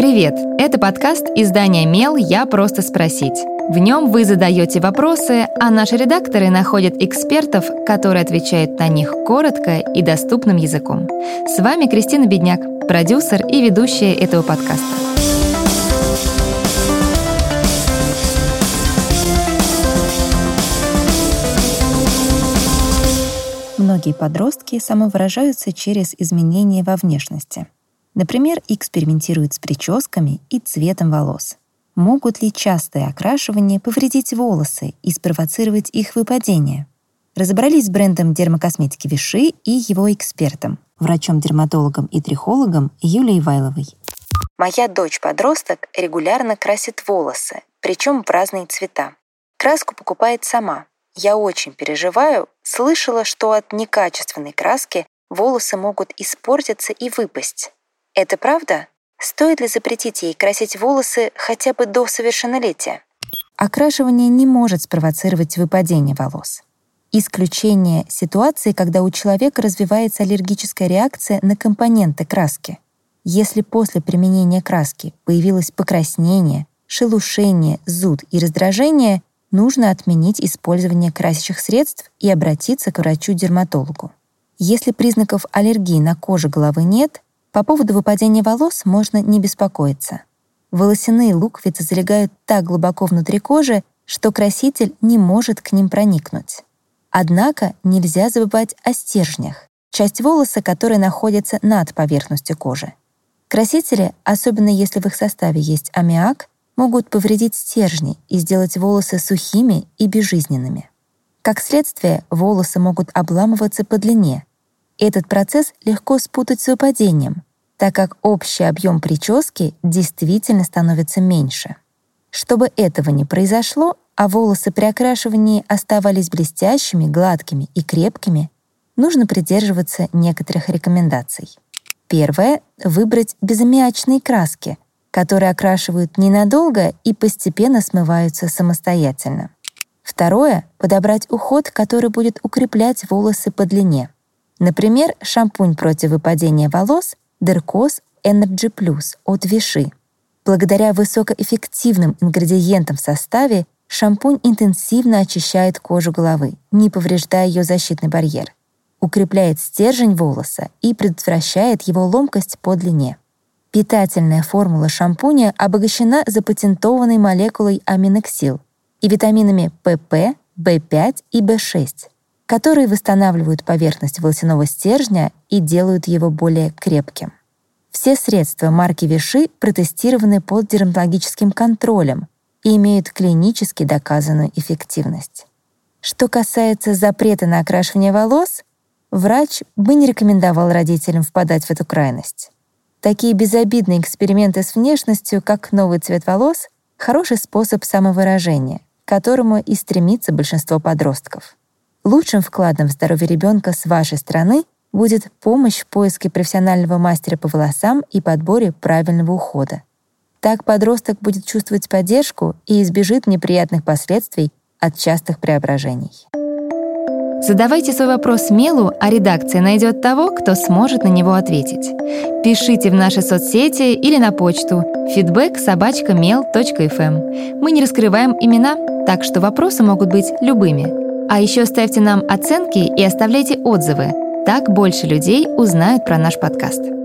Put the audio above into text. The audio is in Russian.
Привет! Это подкаст издания «Мел. Я просто спросить». В нем вы задаете вопросы, а наши редакторы находят экспертов, которые отвечают на них коротко и доступным языком. С вами Кристина Бедняк, продюсер и ведущая этого подкаста. Многие подростки самовыражаются через изменения во внешности. Например, экспериментируют с прическами и цветом волос. Могут ли частые окрашивания повредить волосы и спровоцировать их выпадение? Разобрались с брендом дермокосметики Виши и его экспертом, врачом-дерматологом и трихологом Юлией Вайловой. Моя дочь-подросток регулярно красит волосы, причем в разные цвета. Краску покупает сама. Я очень переживаю, слышала, что от некачественной краски волосы могут испортиться и выпасть. Это правда? Стоит ли запретить ей красить волосы хотя бы до совершеннолетия? Окрашивание не может спровоцировать выпадение волос. Исключение ситуации, когда у человека развивается аллергическая реакция на компоненты краски. Если после применения краски появилось покраснение, шелушение, зуд и раздражение, нужно отменить использование красящих средств и обратиться к врачу-дерматологу. Если признаков аллергии на коже головы нет, по поводу выпадения волос можно не беспокоиться. Волосяные луковицы залегают так глубоко внутри кожи, что краситель не может к ним проникнуть. Однако нельзя забывать о стержнях, часть волоса, которая находится над поверхностью кожи. Красители, особенно если в их составе есть аммиак, могут повредить стержни и сделать волосы сухими и безжизненными. Как следствие, волосы могут обламываться по длине, этот процесс легко спутать с выпадением, так как общий объем прически действительно становится меньше. Чтобы этого не произошло, а волосы при окрашивании оставались блестящими, гладкими и крепкими, нужно придерживаться некоторых рекомендаций. Первое — выбрать безаммиачные краски, которые окрашивают ненадолго и постепенно смываются самостоятельно. Второе — подобрать уход, который будет укреплять волосы по длине. Например, шампунь против выпадения волос Dercos Energy Plus от Виши. Благодаря высокоэффективным ингредиентам в составе шампунь интенсивно очищает кожу головы, не повреждая ее защитный барьер, укрепляет стержень волоса и предотвращает его ломкость по длине. Питательная формула шампуня обогащена запатентованной молекулой аминоксил и витаминами ПП, В5 и В6, которые восстанавливают поверхность волосяного стержня и делают его более крепким. Все средства марки Виши протестированы под дерматологическим контролем и имеют клинически доказанную эффективность. Что касается запрета на окрашивание волос, врач бы не рекомендовал родителям впадать в эту крайность. Такие безобидные эксперименты с внешностью, как новый цвет волос, хороший способ самовыражения, к которому и стремится большинство подростков. Лучшим вкладом в здоровье ребенка с вашей стороны будет помощь в поиске профессионального мастера по волосам и подборе правильного ухода. Так подросток будет чувствовать поддержку и избежит неприятных последствий от частых преображений. Задавайте свой вопрос Мелу, а редакция найдет того, кто сможет на него ответить. Пишите в наши соцсети или на почту feedback эм. Мы не раскрываем имена, так что вопросы могут быть любыми. А еще ставьте нам оценки и оставляйте отзывы. Так больше людей узнают про наш подкаст.